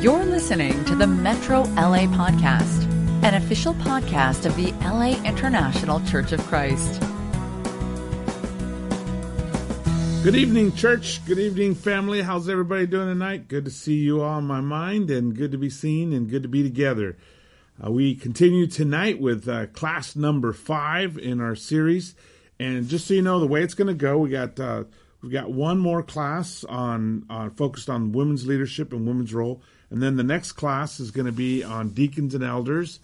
You're listening to the Metro LA Podcast, an official podcast of the LA International Church of Christ. Good evening, church. Good evening, family. How's everybody doing tonight? Good to see you all in my mind and good to be seen and good to be together. Uh, we continue tonight with uh, class number five in our series. And just so you know, the way it's going to go, we got uh, we've got one more class on on focused on women's leadership and women's role, and then the next class is going to be on deacons and elders.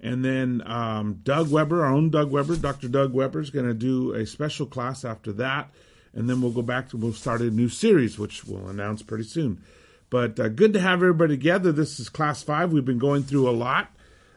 And then um, Doug Weber, our own Doug Weber, Dr. Doug Weber, is going to do a special class after that. And then we'll go back to, we'll start a new series, which we'll announce pretty soon. But uh, good to have everybody together. This is class five. We've been going through a lot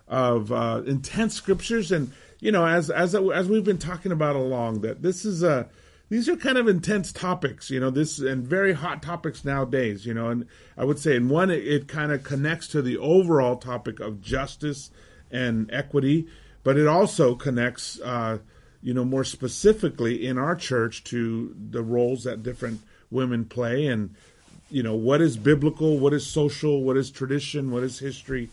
of uh, intense scriptures, and you know, as as as we've been talking about along, that this is a these are kind of intense topics, you know, this and very hot topics nowadays, you know, and I would say in one it, it kind of connects to the overall topic of justice and equity, but it also connects, uh, you know, more specifically in our church to the roles that different women play and you know what is biblical, what is social, what is tradition, what is history,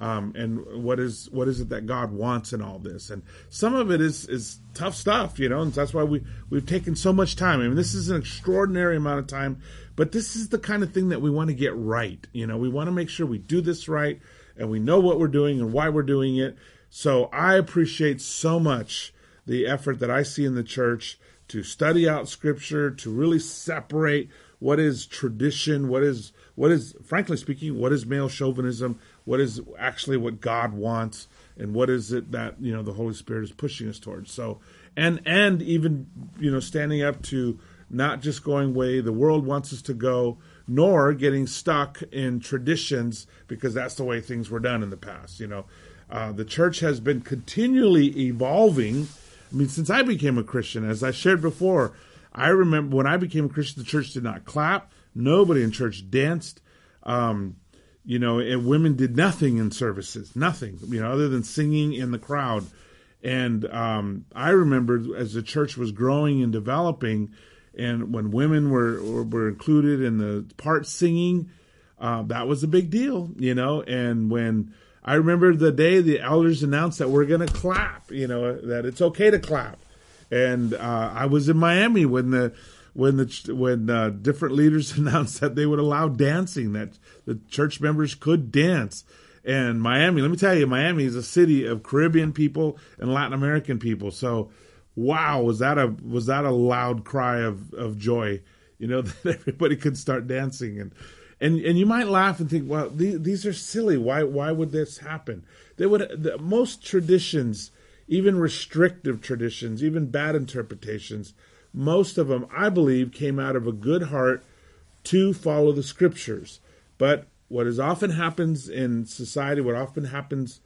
um, and what is what is it that God wants in all this? And some of it is is tough stuff, you know, and that's why we we've taken so much time. I mean, this is an extraordinary amount of time, but this is the kind of thing that we want to get right. You know, we want to make sure we do this right, and we know what we're doing and why we're doing it. So I appreciate so much the effort that I see in the church to study out Scripture, to really separate what is tradition, what is what is, frankly speaking, what is male chauvinism what is actually what God wants and what is it that you know the Holy Spirit is pushing us towards. So and and even you know standing up to not just going way the world wants us to go, nor getting stuck in traditions because that's the way things were done in the past. You know, uh, the church has been continually evolving. I mean, since I became a Christian, as I shared before, I remember when I became a Christian, the church did not clap. Nobody in church danced. Um, you know, and women did nothing in services, nothing, you know, other than singing in the crowd. And um, I remember as the church was growing and developing, and when women were were included in the part singing, uh, that was a big deal, you know. And when I remember the day the elders announced that we're going to clap, you know, that it's okay to clap, and uh, I was in Miami when the when the when uh, different leaders announced that they would allow dancing, that the church members could dance. And Miami, let me tell you, Miami is a city of Caribbean people and Latin American people. So, wow, was that a was that a loud cry of of joy? You know that everybody could start dancing and. And, and you might laugh and think, well, these, these are silly. Why why would this happen? They would the, most traditions, even restrictive traditions, even bad interpretations, most of them, I believe, came out of a good heart to follow the scriptures. But what is often happens in society, what often happens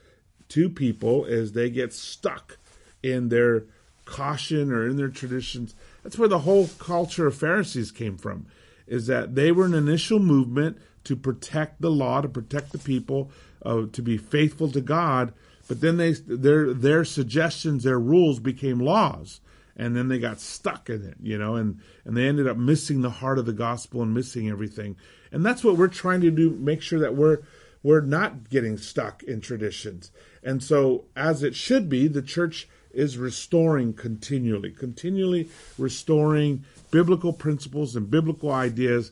to people is they get stuck in their caution or in their traditions. That's where the whole culture of Pharisees came from, is that they were an initial movement to protect the law, to protect the people, uh, to be faithful to God. But then they their their suggestions, their rules became laws and then they got stuck in it, you know, and and they ended up missing the heart of the gospel and missing everything. And that's what we're trying to do, make sure that we're we're not getting stuck in traditions. And so as it should be, the church is restoring continually, continually restoring biblical principles and biblical ideas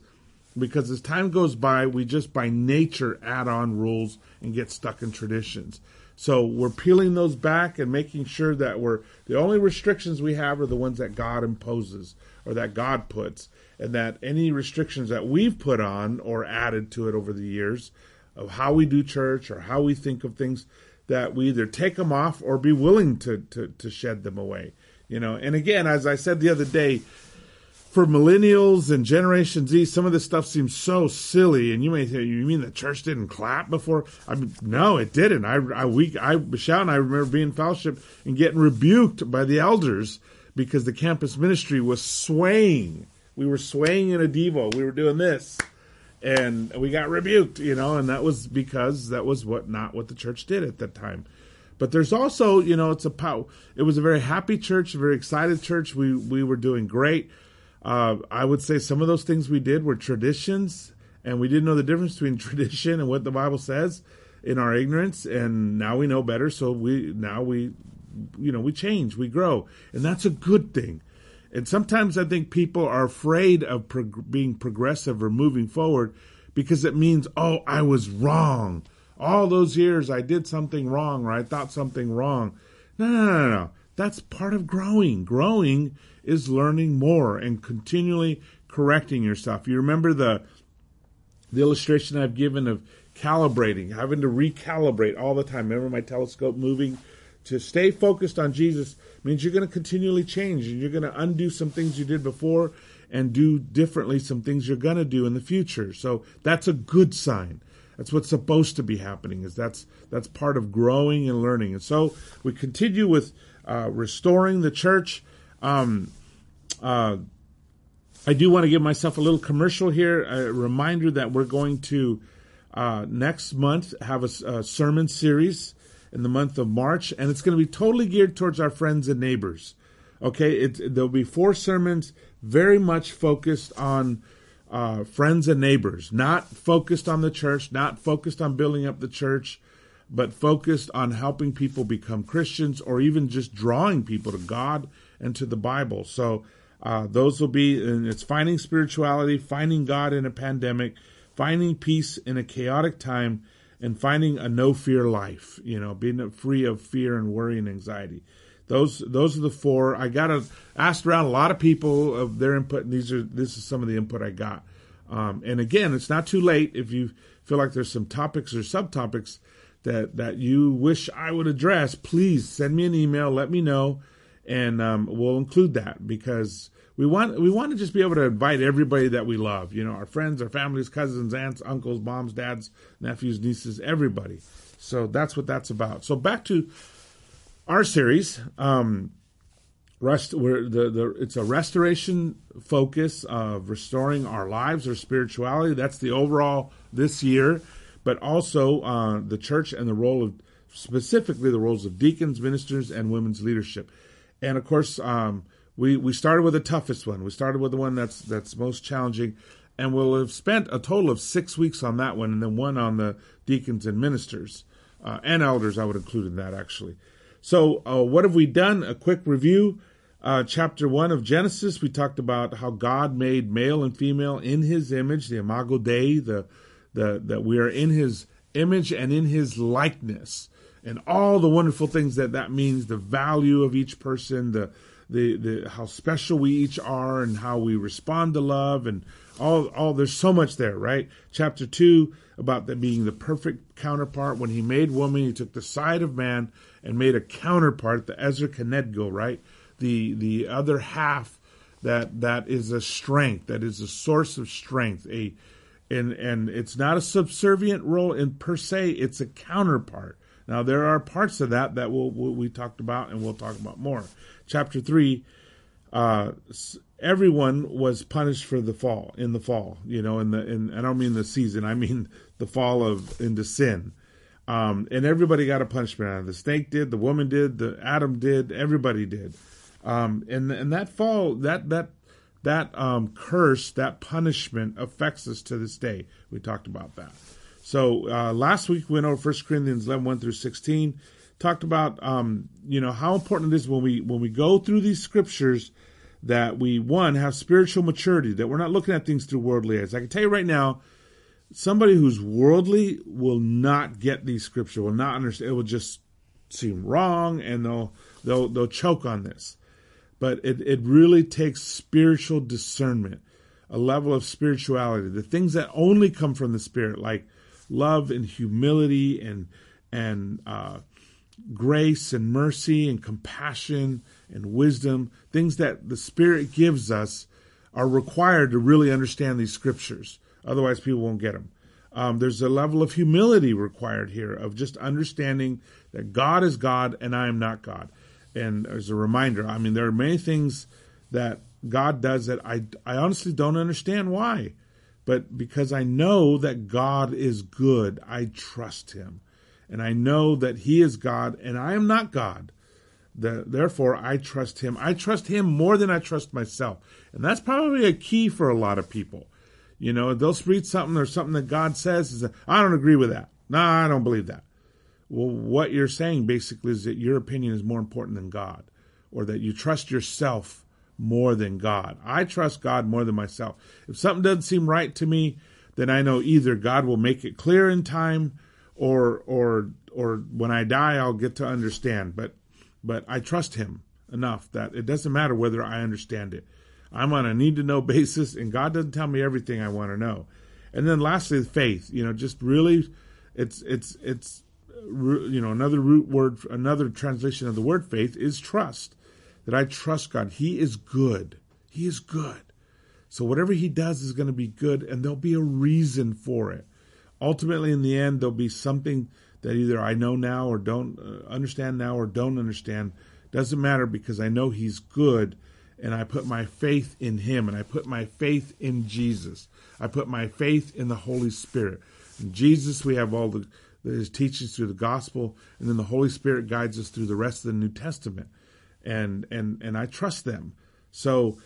because as time goes by, we just by nature add on rules and get stuck in traditions. So we're peeling those back and making sure that we're the only restrictions we have are the ones that God imposes or that God puts, and that any restrictions that we've put on or added to it over the years of how we do church or how we think of things, that we either take them off or be willing to to, to shed them away. You know, and again, as I said the other day, for millennials and Generation Z, some of this stuff seems so silly. And you may say, you mean the church didn't clap before? I mean, no, it didn't. I, I, we, I, Michelle and I remember being in fellowship and getting rebuked by the elders because the campus ministry was swaying. We were swaying in a Devo. We were doing this. And we got rebuked, you know, and that was because that was what not what the church did at that time. But there's also, you know, it's a pow- it was a very happy church, a very excited church. We we were doing great uh, I would say some of those things we did were traditions and we didn't know the difference between tradition and what the Bible says in our ignorance, and now we know better. So we now we, you know, we change, we grow, and that's a good thing. And sometimes I think people are afraid of prog- being progressive or moving forward because it means, oh, I was wrong. All those years I did something wrong or I thought something wrong. No, no, no, no. That's part of growing. Growing is learning more and continually correcting yourself. You remember the the illustration I've given of calibrating, having to recalibrate all the time. Remember my telescope moving? To stay focused on Jesus means you're going to continually change and you're going to undo some things you did before and do differently some things you're going to do in the future. So that's a good sign. That's what's supposed to be happening. Is that's that's part of growing and learning. And so we continue with uh, restoring the church. Um, uh, I do want to give myself a little commercial here. A reminder that we're going to uh, next month have a, a, sermon series in the month of March, and it's going to be totally geared towards our friends and neighbors. Okay, it, there'll be four sermons very much focused on uh, friends and neighbors, not focused on the church, not focused on building up the church, but focused on helping people become Christians or even just drawing people to God and to the Bible. So uh, those will be, and it's finding spirituality, finding God in a pandemic, finding peace in a chaotic time, and finding a no fear life. You know, being free of fear and worry and anxiety. Those those are the four. I got to asked around a lot of people of their input, and these are this is some of the input I got. Um, and again, it's not too late if you feel like there's some topics or subtopics that that you wish I would address. Please send me an email. Let me know, and um, we'll include that because we want we want to just be able to invite everybody that we love. You know, our friends, our families, cousins, aunts, uncles, moms, dads, nephews, nieces, everybody. So that's what that's about. So back to our series. Um, rest where the, the it's a restoration focus of restoring our lives our spirituality that's the overall this year but also uh, the church and the role of specifically the roles of deacons ministers and women's leadership and of course um, we we started with the toughest one. We started with the one that's that's most challenging, and we'll have spent a total of six weeks on that one, and then one on the deacons and ministers uh, and elders. I would include in that actually. So, uh, what have we done? A quick review. Uh, chapter one of Genesis, we talked about how God made male and female in His image, the Imago Dei, the the that we are in His image and in His likeness, and all the wonderful things that that means. The value of each person, the the, the how special we each are and how we respond to love and all all there's so much there, right? Chapter two about that being the perfect counterpart. When he made woman, he took the side of man and made a counterpart, the Ezer Kenegdo, right? The the other half that that is a strength, that is a source of strength, a and and it's not a subservient role in per se, it's a counterpart. Now there are parts of that that we'll, we talked about and we'll talk about more chapter 3, uh, everyone was punished for the fall, in the fall, you know, in the, in, I don't mean the season, I mean the fall of, into sin. Um, and everybody got a punishment out of it. The snake did, the woman did, the Adam did, everybody did. Um, and, and that fall, that, that, that um, curse, that punishment affects us to this day. We talked about that. So uh, last week we went over 1 Corinthians 11, 1 through 16 talked about um, you know how important it is when we when we go through these scriptures that we one have spiritual maturity that we're not looking at things through worldly eyes. I can tell you right now, somebody who's worldly will not get these scriptures, will not understand. It will just seem wrong, and they'll they'll they'll choke on this. But it it really takes spiritual discernment, a level of spirituality, the things that only come from the spirit, like love and humility and and uh, grace and mercy and compassion and wisdom, things that the Spirit gives us, are required to really understand these scriptures. Otherwise, people won't get them. Um, there's a level of humility required here of just understanding that God is God and I am not God. And as a reminder, I mean, there are many things that God does that I, I honestly don't understand why. But because I know that God is good, I trust Him and I know that He is God and I am not God. The, therefore, I trust Him. I trust Him more than I trust myself. And that's probably a key for a lot of people. You know, they'll read something or something that God says is, I don't agree with that. No, I don't believe that. Well, what you're saying basically is that your opinion is more important than God, or that you trust yourself more than God. I trust God more than myself. If something doesn't seem right to me, then I know either God will make it clear in time, or or or when I die, I'll get to understand. But but I trust Him enough that it doesn't matter whether I understand it. I'm on a need to know basis, and God doesn't tell me everything I want to know. And then lastly, faith. You know, just really, it's it's it's you know another root word, another translation of the word faith is trust. That I trust God. He is good. He is good. So whatever He does is going to be good, and there'll be a reason for it. Ultimately, in the end, there'll be something that either I know now or don't uh, understand now or don't understand. Doesn't matter because I know He's good and I put my faith in Him, and I put my faith in Jesus. I put my faith in the Holy Spirit. In Jesus, we have all the His teachings through the gospel, and then the Holy Spirit guides us through the rest of the New Testament, and and and I trust them. So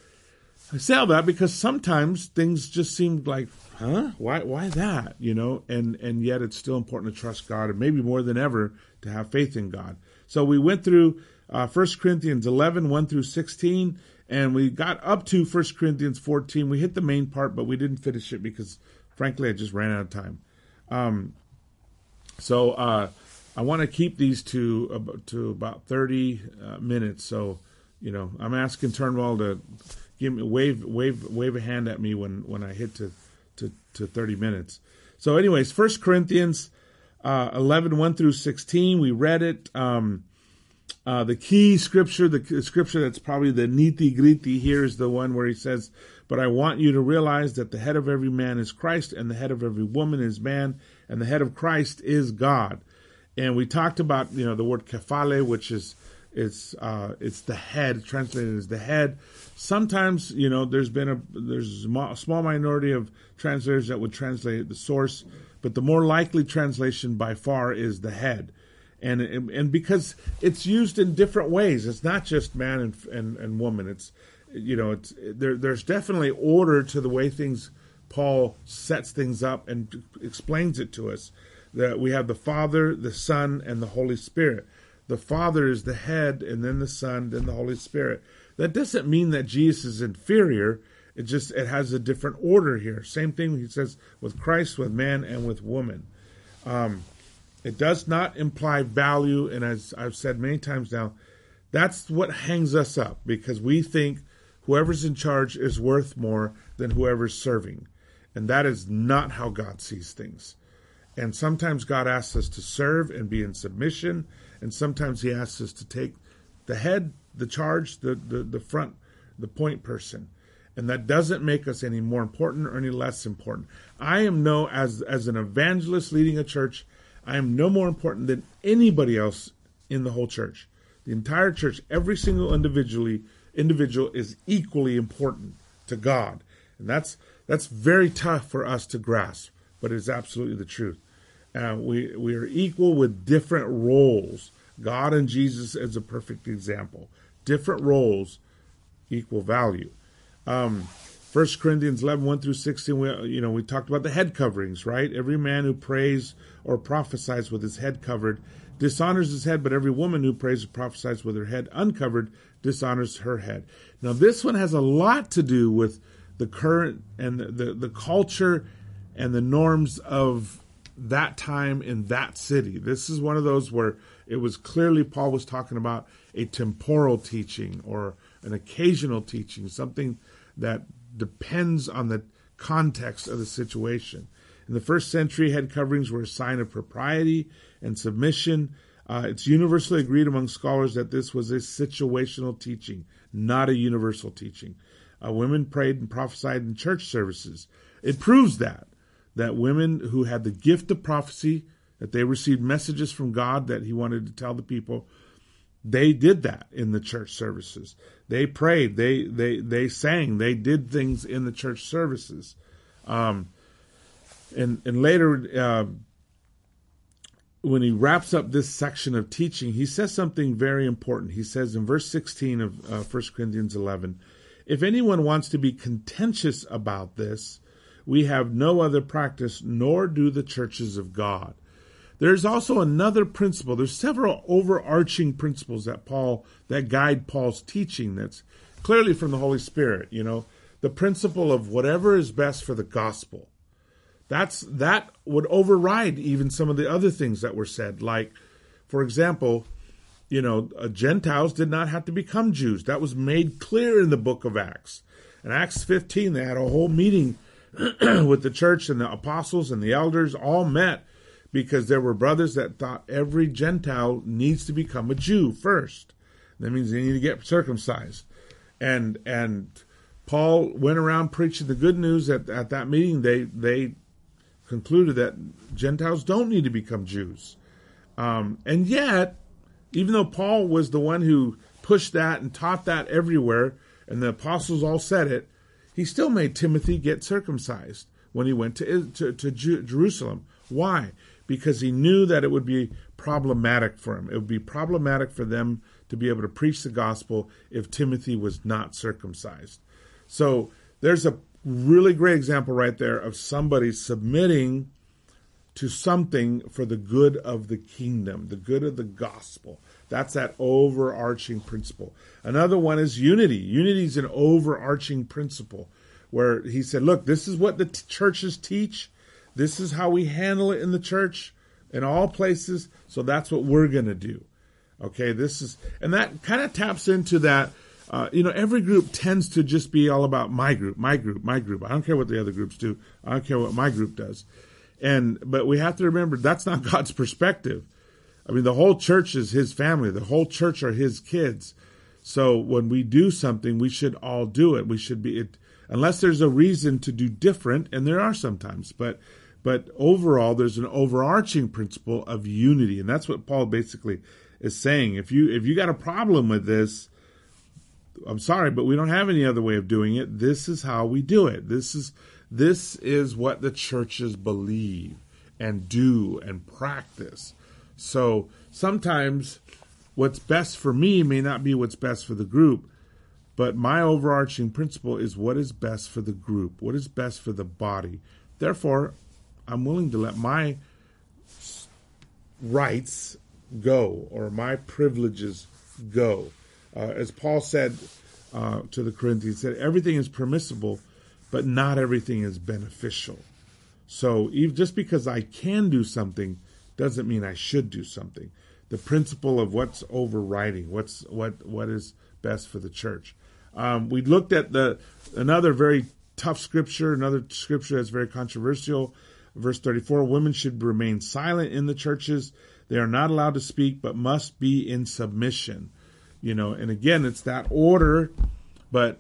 I say all that because sometimes things just seem like, huh? Why why that? You know, and and yet it's still important to trust God, and maybe more than ever to have faith in God. So we went through uh, 1 Corinthians 11, 1 through 16 and we got up to 1 Corinthians 14. We hit the main part, but we didn't finish it because, frankly, I just ran out of time. Um, so uh, I want to keep these to to about 30 uh, minutes. So, you know, I'm asking Turnwell to give me wave wave wave a hand at me when when I hit to to, to 30 minutes. So, anyways, First Corinthians uh, 11, 1 through 16. We read it. Um, uh, the key scripture, the scripture that's probably the nitty gritty here is the one where he says, But I want you to realize that the head of every man is Christ, and the head of every woman is man, and the head of Christ is God. And we talked about, you know, the word kephale, which is it's uh, it's the head, translated as the head. Sometimes, you know, there's been a there's a small minority of translators that would translate the source, but the more likely translation by far is the head and and because it's used in different ways. It's not just man and and, and woman. It's you know it's there. There's definitely order to the way things Paul sets things up and explains it to us. That we have the Father, the Son, and the Holy Spirit. The Father is the head, and then the Son, then the Holy Spirit. That doesn't mean that Jesus is inferior. It just it has a different order here. Same thing he says with Christ, with man, and with woman. Um, it does not imply value, and as I've said many times now, that's what hangs us up because we think whoever's in charge is worth more than whoever's serving. And that is not how God sees things. And sometimes God asks us to serve and be in submission, and sometimes He asks us to take the head, the charge, the, the, the front, the point person. And that doesn't make us any more important or any less important. I am no as as an evangelist leading a church, I am no more important than anybody else in the whole church. The entire church, every single individually individual is equally important to God. And that's that's very tough for us to grasp, but it's absolutely the truth. Uh, we we are equal with different roles. God and Jesus is a perfect example. Different roles, equal value. Um, 1 Corinthians 11, 1 through 16, we, you know, we talked about the head coverings, right? Every man who prays or prophesies with his head covered dishonors his head, but every woman who prays or prophesies with her head uncovered dishonors her head. Now, this one has a lot to do with the current and the, the, the culture and the norms of that time in that city. This is one of those where it was clearly Paul was talking about a temporal teaching or an occasional teaching, something that depends on the context of the situation. In the first century, head coverings were a sign of propriety and submission. Uh, it's universally agreed among scholars that this was a situational teaching, not a universal teaching. Uh, women prayed and prophesied in church services. It proves that that women who had the gift of prophecy, that they received messages from God that He wanted to tell the people, they did that in the church services. They prayed. They they they sang. They did things in the church services. Um, and and later, uh, when he wraps up this section of teaching, he says something very important. He says in verse sixteen of uh, 1 Corinthians eleven, "If anyone wants to be contentious about this, we have no other practice, nor do the churches of God. There's also another principle. There's several overarching principles that Paul that guide Paul's teaching that's clearly from the Holy Spirit, you know. The principle of whatever is best for the gospel. That's that would override even some of the other things that were said like for example, you know, uh, Gentiles did not have to become Jews. That was made clear in the book of Acts. In Acts 15, they had a whole meeting with the church and the apostles and the elders all met because there were brothers that thought every Gentile needs to become a Jew first. That means they need to get circumcised. And and Paul went around preaching the good news at, at that meeting. They they concluded that Gentiles don't need to become Jews. Um, and yet, even though Paul was the one who pushed that and taught that everywhere, and the apostles all said it, he still made Timothy get circumcised when he went to, to, to Jerusalem. Why? Because he knew that it would be problematic for him. It would be problematic for them to be able to preach the gospel if Timothy was not circumcised. So there's a really great example right there of somebody submitting to something for the good of the kingdom, the good of the gospel. That's that overarching principle. Another one is unity. Unity is an overarching principle where he said, look, this is what the t- churches teach. This is how we handle it in the church in all places. So that's what we're going to do. Okay, this is, and that kind of taps into that. Uh, you know, every group tends to just be all about my group, my group, my group. I don't care what the other groups do. I don't care what my group does. And, but we have to remember that's not God's perspective. I mean, the whole church is his family. The whole church are his kids. So when we do something, we should all do it. We should be it, unless there's a reason to do different, and there are sometimes. But but overall, there's an overarching principle of unity, and that's what Paul basically is saying. If you if you got a problem with this, I'm sorry, but we don't have any other way of doing it. This is how we do it. This is this is what the churches believe and do and practice. So sometimes what's best for me may not be what's best for the group, but my overarching principle is what is best for the group, what is best for the body. Therefore, I'm willing to let my rights go or my privileges go. Uh, as Paul said uh, to the Corinthians, said everything is permissible, but not everything is beneficial. So just because I can do something doesn't mean I should do something. The principle of what's overriding, what's what what is best for the church. Um, we looked at the another very tough scripture, another scripture that's very controversial. Verse 34 Women should remain silent in the churches. They are not allowed to speak, but must be in submission. You know, and again, it's that order, but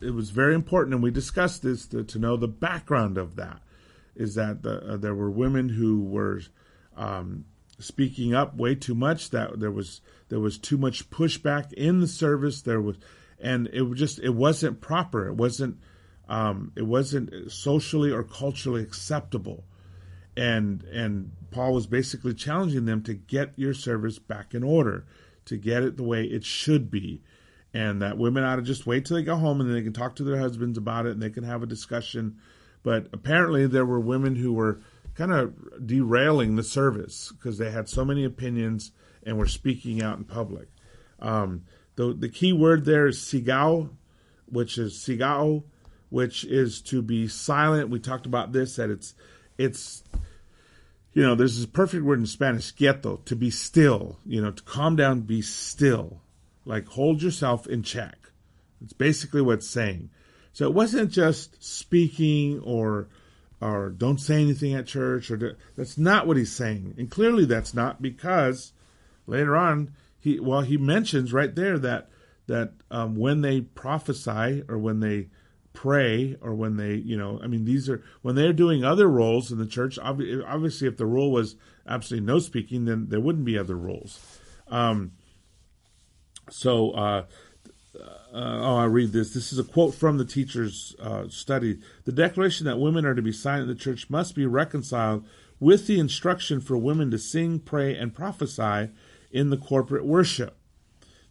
it was very important, and we discussed this to, to know the background of that. Is that the, uh, there were women who were um, speaking up way too much. That there was there was too much pushback in the service. There was, and it just it wasn't proper. It wasn't um, it wasn't socially or culturally acceptable. And and Paul was basically challenging them to get your service back in order, to get it the way it should be and that women ought to just wait till they go home and then they can talk to their husbands about it and they can have a discussion. But apparently, there were women who were kind of derailing the service because they had so many opinions and were speaking out in public. Um, the the key word there is sigao, which is sigao, which is to be silent. We talked about this that it's it's you know there's this perfect word in Spanish quieto to be still. You know to calm down, be still like hold yourself in check. It's basically what it's saying. So it wasn't just speaking or or don't say anything at church or that's not what he's saying. And clearly that's not because later on he well he mentions right there that that um, when they prophesy or when they pray or when they you know I mean these are when they're doing other roles in the church obviously if the rule was absolutely no speaking then there wouldn't be other roles. Um, so, uh, uh, oh, I read this. This is a quote from the teacher's uh, study. The declaration that women are to be silent in the church must be reconciled with the instruction for women to sing, pray, and prophesy in the corporate worship.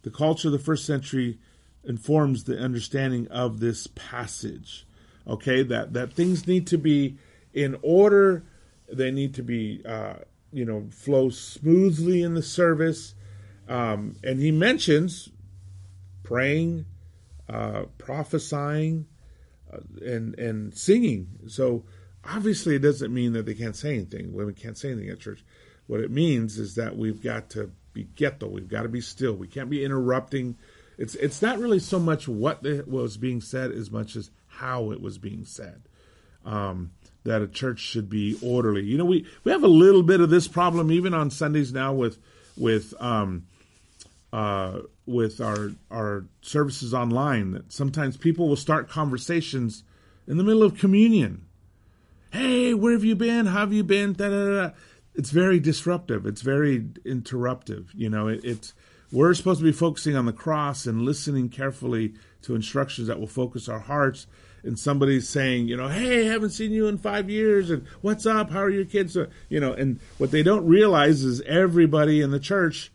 The culture of the first century informs the understanding of this passage. Okay, that that things need to be in order. They need to be, uh, you know, flow smoothly in the service. Um, and he mentions praying, uh, prophesying, uh, and and singing. So obviously, it doesn't mean that they can't say anything. Women can't say anything at church. What it means is that we've got to be quieto. We've got to be still. We can't be interrupting. It's it's not really so much what was being said as much as how it was being said. Um, that a church should be orderly. You know, we, we have a little bit of this problem even on Sundays now with with um, uh, with our our services online. That sometimes people will start conversations in the middle of communion. Hey, where have you been? How have you been? Da, da, da. It's very disruptive. It's very interruptive. You know, it, it's we're supposed to be focusing on the cross and listening carefully to instructions that will focus our hearts. And somebody's saying, you know, hey, I haven't seen you in five years, and what's up? How are your kids? You know, and what they don't realize is everybody in the church,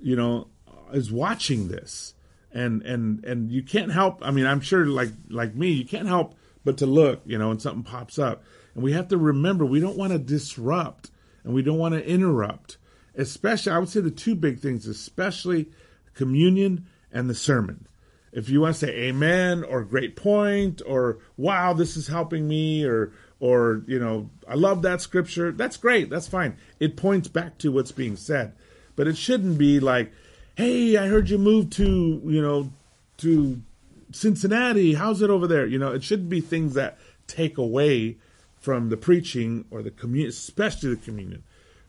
you know, is watching this, and and and you can't help. I mean, I'm sure, like like me, you can't help but to look, you know, and something pops up, and we have to remember we don't want to disrupt and we don't want to interrupt. Especially, I would say the two big things, especially communion and the sermon. If you want to say amen or great point or wow, this is helping me or or you know, I love that scripture, that's great, that's fine. It points back to what's being said. But it shouldn't be like, hey, I heard you moved to, you know, to Cincinnati. How's it over there? You know, it shouldn't be things that take away from the preaching or the communion, especially the communion.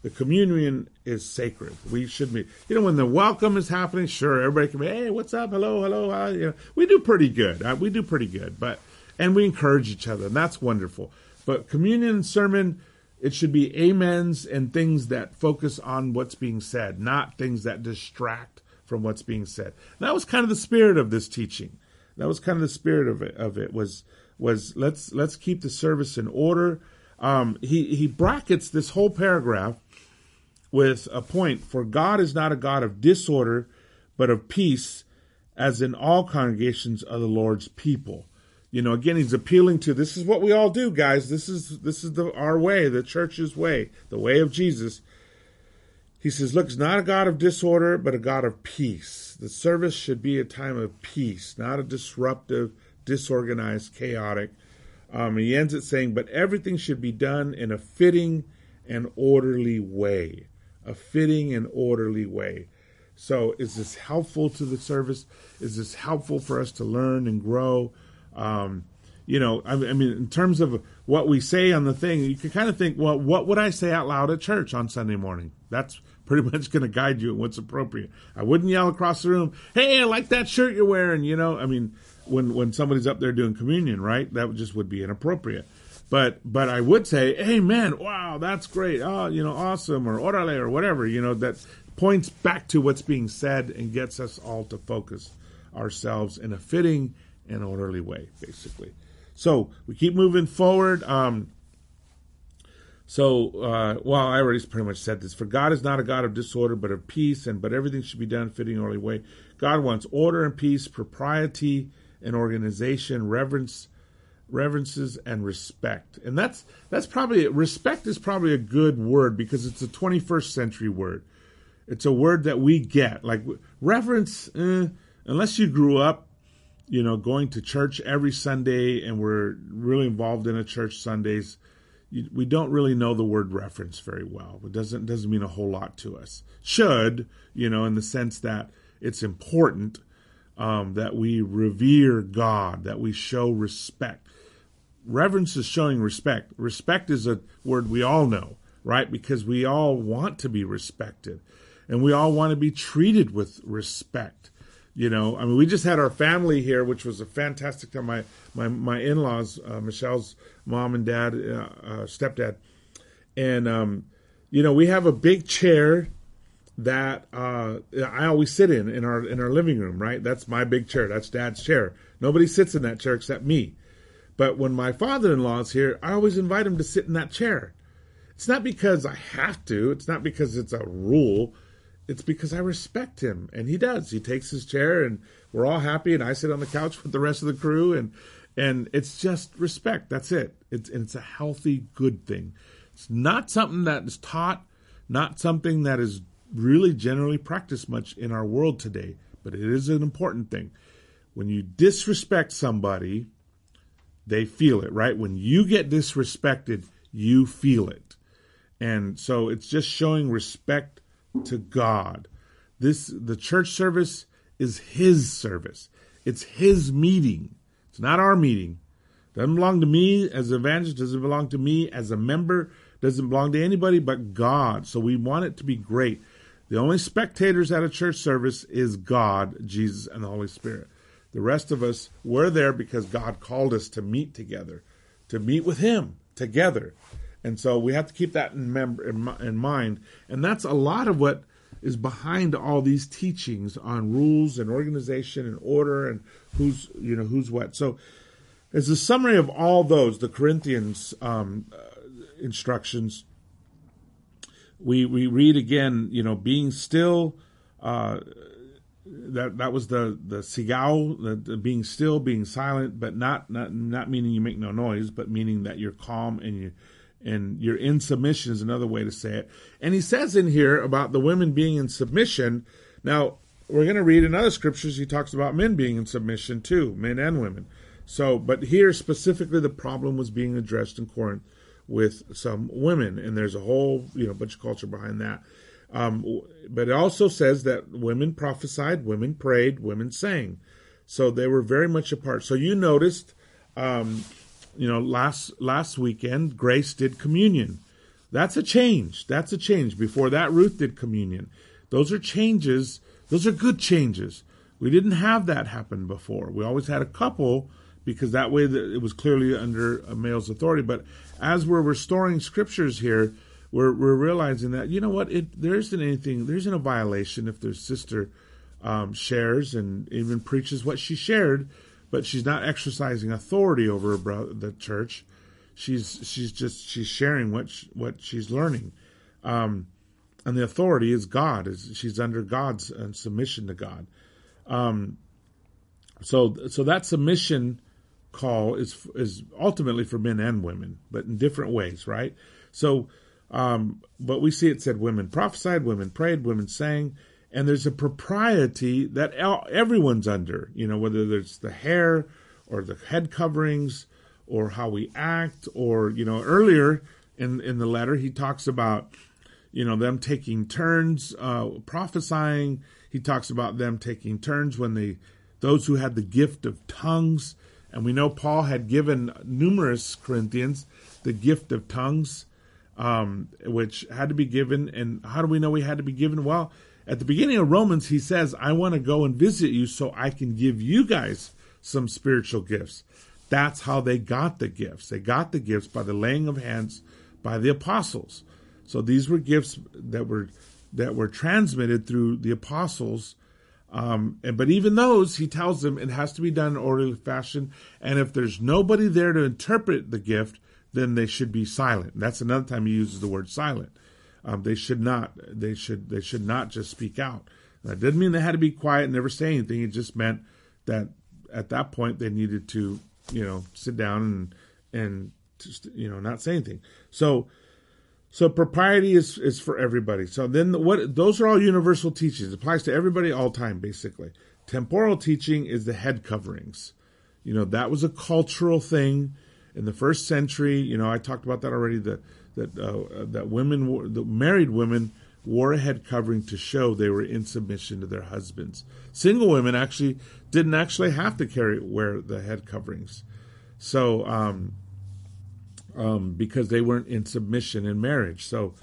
The communion is sacred. We should be, you know, when the welcome is happening, sure, everybody can be, hey, what's up? Hello, hello. Uh, you know, we do pretty good. Uh, we do pretty good, but, and we encourage each other, and that's wonderful. But communion sermon, it should be amens and things that focus on what's being said, not things that distract from what's being said. And that was kind of the spirit of this teaching. That was kind of the spirit of it. Of it was was let's let's keep the service in order. Um, he he brackets this whole paragraph with a point: for God is not a God of disorder, but of peace, as in all congregations of the Lord's people. You know, again, he's appealing to this is what we all do, guys. This is this is the our way, the church's way, the way of Jesus. He says, look, it's not a God of disorder, but a God of peace. The service should be a time of peace, not a disruptive, disorganized, chaotic. Um, he ends it saying, but everything should be done in a fitting and orderly way. A fitting and orderly way. So, is this helpful to the service? Is this helpful for us to learn and grow? Um, you know, I, I, mean, in terms of what we say on the thing, you can kind of think, well, what would I say out loud at church on Sunday morning? That's pretty much going to guide you in what's appropriate. I wouldn't yell across the room, "Hey, I like that shirt you're wearing." You know, I mean, when when somebody's up there doing communion, right? That just would be inappropriate. But but I would say, "Hey, man, wow, that's great. Oh, you know, awesome," or "orale," or whatever. You know, that points back to what's being said and gets us all to focus ourselves in a fitting and orderly way, basically. So we keep moving forward. Um, so, uh, well, I already pretty much said this. For God is not a God of disorder, but of peace, and but everything should be done fitting orderly way. God wants order and peace, propriety and organization, reverence, reverences, and respect. And that's that's probably respect is probably a good word because it's a 21st century word. It's a word that we get. Like reverence, eh, unless you grew up, you know, going to church every Sunday and we're really involved in a church Sundays we don't really know the word reference very well. It doesn't doesn't mean a whole lot to us. Should you know in the sense that it's important um, that we revere God, that we show respect. Reverence is showing respect. Respect is a word we all know, right? Because we all want to be respected, and we all want to be treated with respect. You know, I mean, we just had our family here, which was a fantastic time. My my my in laws, uh, Michelle's mom and dad, uh, uh, stepdad, and um, you know, we have a big chair that uh, I always sit in in our in our living room. Right, that's my big chair. That's Dad's chair. Nobody sits in that chair except me. But when my father-in-law's here, I always invite him to sit in that chair. It's not because I have to. It's not because it's a rule it's because I respect him, and he does. He takes his chair, and we're all happy. And I sit on the couch with the rest of the crew, and And it's just respect. That's it. It's, it's a healthy, good thing. It's not something that is taught, not something that is really generally practiced much in our world today, but it is an important thing. When you disrespect somebody, they feel it, right? When you get disrespected, you feel it. And so it's just showing respect to God. This the church service is his service. It's his meeting. It's not our meeting. It doesn't belong to me as an evangelist, doesn't belong to me as a member, doesn't belong to anybody but God. So we want it to be great. The only spectators at a church service is God, Jesus, and the Holy Spirit. The rest of us, we're there because God called us to meet together, to meet with Him together. And so we have to keep that in, mem- in mind. And that's a lot of what is behind all these teachings on rules and organization and order and who's, you know, who's what. So as a summary of all those, the Corinthians um, uh, instructions, we, we read again, you know, being still, uh, that that was the the sigao, the, the, being still, being silent, but not not not meaning you make no noise, but meaning that you're calm and you and you're in submission is another way to say it. And he says in here about the women being in submission. Now we're going to read in other scriptures. He talks about men being in submission too, men and women. So, but here specifically, the problem was being addressed in Corinth with some women, and there's a whole you know bunch of culture behind that. Um, but it also says that women prophesied, women prayed, women sang. So they were very much apart. So you noticed, um, you know, last last weekend, Grace did communion. That's a change. That's a change. Before that, Ruth did communion. Those are changes. Those are good changes. We didn't have that happen before. We always had a couple because that way it was clearly under a male's authority. But as we're restoring scriptures here, we're we're realizing that you know what it there isn't anything there isn't a violation if their sister um, shares and even preaches what she shared, but she's not exercising authority over brother, the church. She's she's just she's sharing what she, what she's learning, um, and the authority is God. Is she's under God's uh, submission to God. Um, so so that submission call is is ultimately for men and women, but in different ways, right? So um, but we see it said women prophesied, women prayed, women sang, and there's a propriety that everyone's under, you know, whether there's the hair or the head coverings or how we act, or, you know, earlier in, in the letter, he talks about, you know, them taking turns uh, prophesying. He talks about them taking turns when they, those who had the gift of tongues, and we know Paul had given numerous Corinthians the gift of tongues um, which had to be given. And how do we know he had to be given? Well, at the beginning of Romans, he says, I want to go and visit you so I can give you guys some spiritual gifts. That's how they got the gifts. They got the gifts by the laying of hands by the apostles. So these were gifts that were that were transmitted through the apostles. Um, and, but even those, he tells them it has to be done in orderly fashion. And if there's nobody there to interpret the gift, then they should be silent. That's another time he uses the word silent. Um, they should not. They should. They should not just speak out. That didn't mean they had to be quiet and never say anything. It just meant that at that point they needed to, you know, sit down and and just, you know not say anything. So, so propriety is is for everybody. So then what? Those are all universal teachings. It applies to everybody all time basically. Temporal teaching is the head coverings. You know that was a cultural thing in the first century, you know, I talked about that already. That that uh, that women, the married women, wore a head covering to show they were in submission to their husbands. Single women actually didn't actually have to carry wear the head coverings, so um, um, because they weren't in submission in marriage. So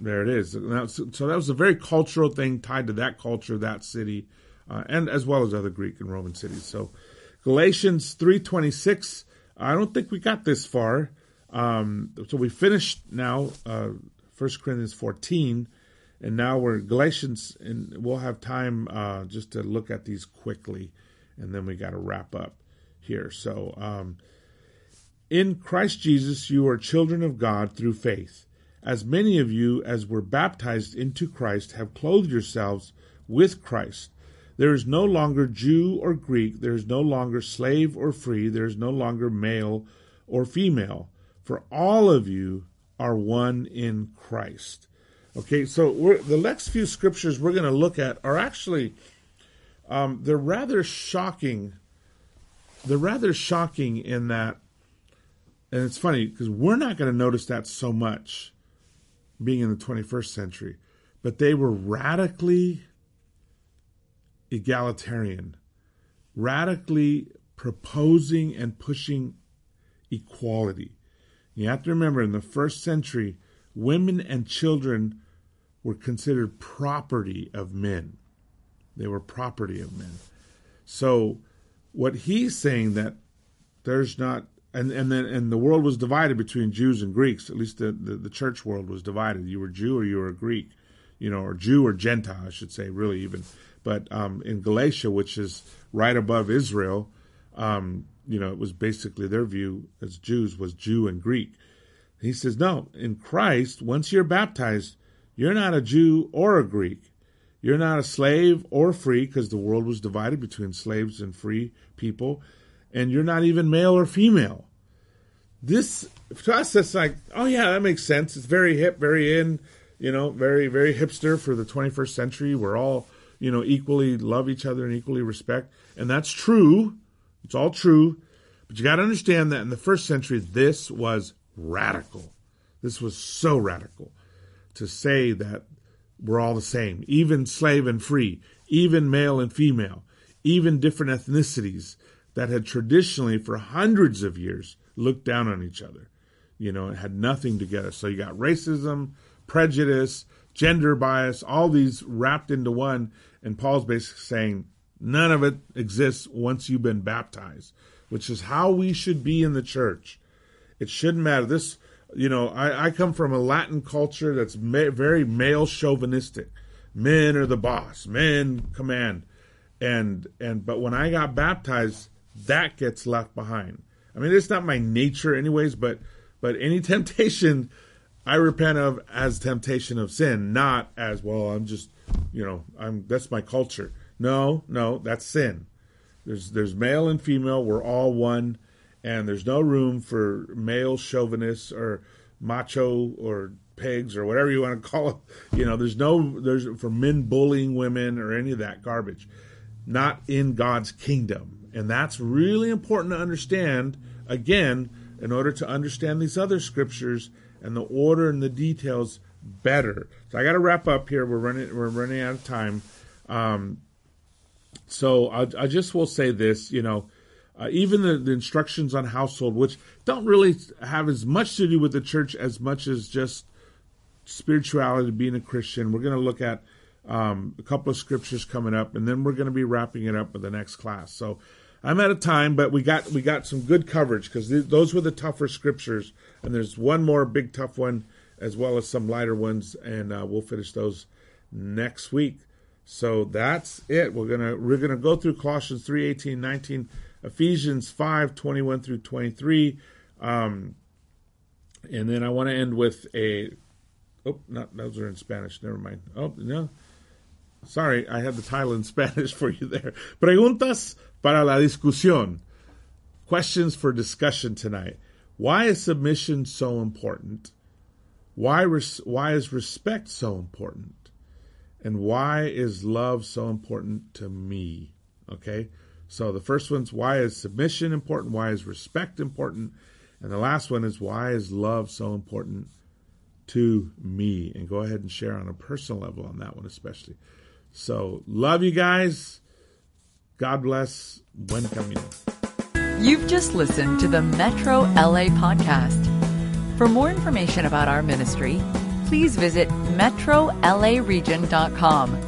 there it is. Now, So that was a very cultural thing tied to that culture, that city, uh, and as well as other Greek and Roman cities. So Galatians three twenty six I don't think we got this far. Um, so we finished now uh, 1 Corinthians 14, and now we're Galatians, and we'll have time uh, just to look at these quickly, and then we got to wrap up here. So, um, in Christ Jesus, you are children of God through faith. As many of you as were baptized into Christ have clothed yourselves with Christ. There is no longer Jew or Greek, there is no longer slave or free, there is no longer male or female, for all of you are one in Christ. Okay, so the next few scriptures we're going to look at are actually um, they're rather shocking. They're rather shocking in that, and it's funny because we're not going to notice that so much being in the 21st century, but they were radically egalitarian, radically proposing and pushing equality. You have to remember in the first century, women and children were considered property of men. They were property of men. So what he's saying that there's not and and then and the world was divided between Jews and Greeks. At least the, the, the church world was divided. You were Jew or you were a Greek, you know, or Jew or Gentile, I should say, really even. But um, in Galatia, which is right above Israel, um, you know, it was basically their view as Jews was Jew and Greek. He says, no, in Christ, once you're baptized, you're not a Jew or a Greek. You're not a slave or free because the world was divided between slaves and free people. And you're not even male or female. This, to us, it's like, oh yeah, that makes sense. It's very hip, very in, you know, very, very hipster for the 21st century. We're all, you know, equally love each other and equally respect. And that's true. It's all true. But you got to understand that in the first century, this was radical. This was so radical to say that we're all the same, even slave and free, even male and female, even different ethnicities that had traditionally, for hundreds of years, looked down on each other. You know, it had nothing together. So you got racism, prejudice, gender bias, all these wrapped into one. And Paul's basically saying none of it exists once you've been baptized, which is how we should be in the church. It shouldn't matter. This you know, I, I come from a Latin culture that's ma- very male chauvinistic. Men are the boss. Men command. And and but when I got baptized, that gets left behind. I mean, it's not my nature, anyways. But but any temptation, I repent of as temptation of sin, not as well. I'm just, you know, I'm that's my culture. No, no, that's sin. There's there's male and female. We're all one and there's no room for male chauvinists or macho or pigs or whatever you want to call it. You know, there's no there's for men bullying women or any of that garbage. Not in God's kingdom. And that's really important to understand again in order to understand these other scriptures and the order and the details better. So I got to wrap up here. We're running we're running out of time. Um, so I, I just will say this, you know, uh, even the, the, instructions on household, which don't really have as much to do with the church as much as just spirituality, being a Christian. We're going to look at um, a couple of scriptures coming up, and then we're going to be wrapping it up with the next class. So I'm out of time, but we got we got some good coverage because th- those were the tougher scriptures, and there's one more big tough one as well as some lighter ones, and uh, we'll finish those next week. So that's it. We're gonna we're gonna go through Colossians 3, 18, 19 Ephesians 5 21 through 23. Um, and then I want to end with a. Oh, not those are in Spanish. Never mind. Oh, no. Sorry, I had the title in Spanish for you there. Preguntas para la discusión. Questions for discussion tonight. Why is submission so important? Why, res- why is respect so important? And why is love so important to me? Okay? So the first one's why is submission important? Why is respect important? And the last one is why is love so important to me? And go ahead and share on a personal level on that one, especially. So love you guys. God bless. Buen camino. You've just listened to the Metro LA podcast. For more information about our ministry, please visit metrolaregion.com